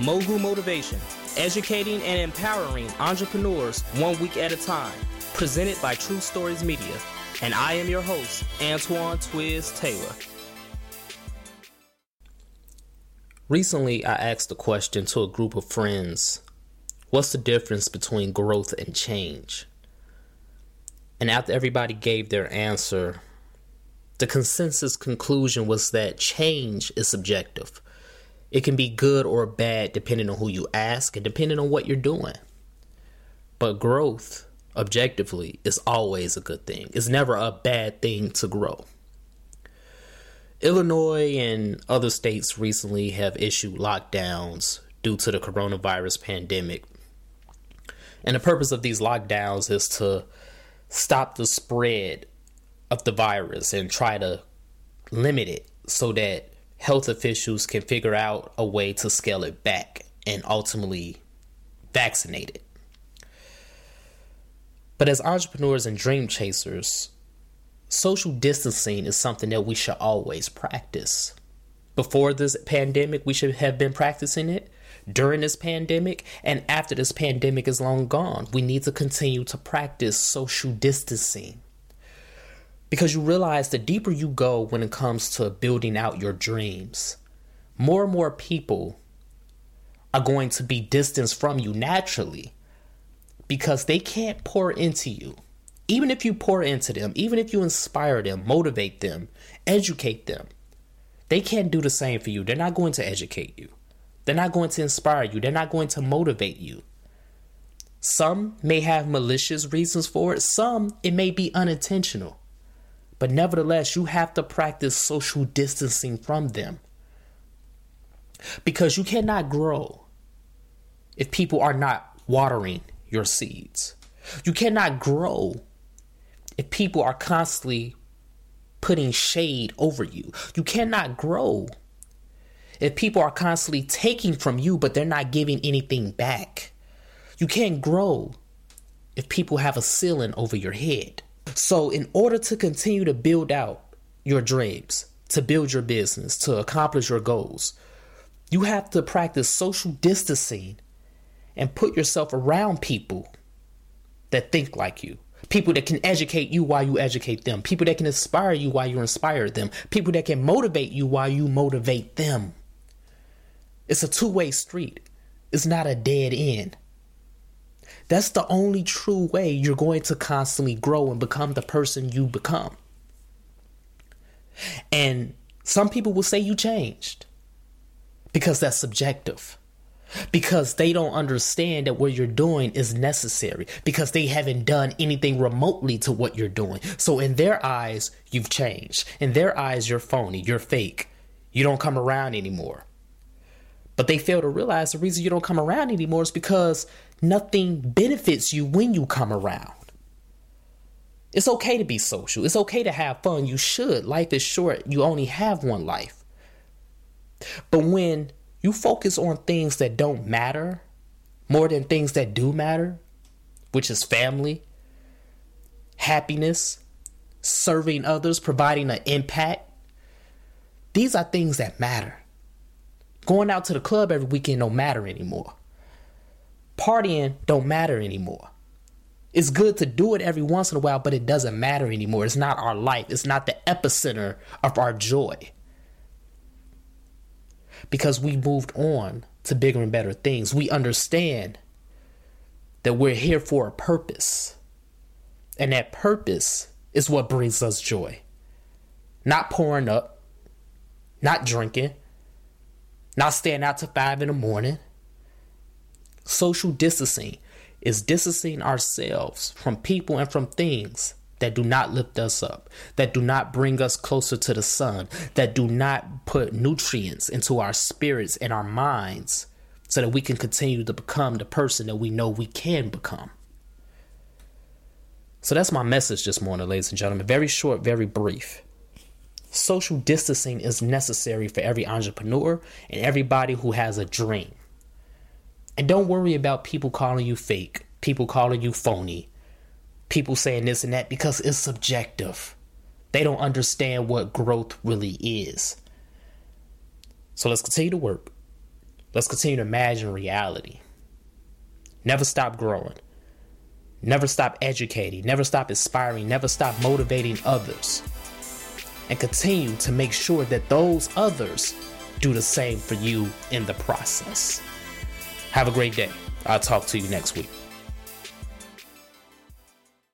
Mogul Motivation, educating and empowering entrepreneurs one week at a time. Presented by True Stories Media. And I am your host, Antoine Twiz Taylor. Recently, I asked a question to a group of friends What's the difference between growth and change? And after everybody gave their answer, the consensus conclusion was that change is subjective. It can be good or bad depending on who you ask and depending on what you're doing. But growth, objectively, is always a good thing. It's never a bad thing to grow. Illinois and other states recently have issued lockdowns due to the coronavirus pandemic. And the purpose of these lockdowns is to stop the spread of the virus and try to limit it so that health officials can figure out a way to scale it back and ultimately vaccinate it. But as entrepreneurs and dream chasers, social distancing is something that we should always practice. Before this pandemic, we should have been practicing it. During this pandemic and after this pandemic is long gone, we need to continue to practice social distancing because you realize the deeper you go when it comes to building out your dreams, more and more people are going to be distanced from you naturally because they can't pour into you. Even if you pour into them, even if you inspire them, motivate them, educate them, they can't do the same for you. They're not going to educate you. They're not going to inspire you. They're not going to motivate you. Some may have malicious reasons for it, some it may be unintentional. But nevertheless, you have to practice social distancing from them. Because you cannot grow if people are not watering your seeds. You cannot grow if people are constantly putting shade over you. You cannot grow if people are constantly taking from you, but they're not giving anything back. You can't grow if people have a ceiling over your head. So, in order to continue to build out your dreams, to build your business, to accomplish your goals, you have to practice social distancing and put yourself around people that think like you. People that can educate you while you educate them. People that can inspire you while you inspire them. People that can motivate you while you motivate them. It's a two way street, it's not a dead end. That's the only true way you're going to constantly grow and become the person you become. And some people will say you changed because that's subjective. Because they don't understand that what you're doing is necessary. Because they haven't done anything remotely to what you're doing. So, in their eyes, you've changed. In their eyes, you're phony. You're fake. You don't come around anymore. But they fail to realize the reason you don't come around anymore is because nothing benefits you when you come around. It's okay to be social. It's okay to have fun. You should. Life is short. You only have one life. But when you focus on things that don't matter more than things that do matter, which is family, happiness, serving others, providing an impact, these are things that matter. Going out to the club every weekend don't matter anymore partying don't matter anymore. It's good to do it every once in a while, but it doesn't matter anymore. It's not our life. It's not the epicenter of our joy. Because we moved on to bigger and better things. We understand that we're here for a purpose. And that purpose is what brings us joy. Not pouring up, not drinking, not staying out till five in the morning, Social distancing is distancing ourselves from people and from things that do not lift us up, that do not bring us closer to the sun, that do not put nutrients into our spirits and our minds so that we can continue to become the person that we know we can become. So that's my message this morning, ladies and gentlemen. Very short, very brief. Social distancing is necessary for every entrepreneur and everybody who has a dream. And don't worry about people calling you fake, people calling you phony, people saying this and that because it's subjective. They don't understand what growth really is. So let's continue to work. Let's continue to imagine reality. Never stop growing. Never stop educating. Never stop inspiring. Never stop motivating others. And continue to make sure that those others do the same for you in the process. Have a great day. I'll talk to you next week.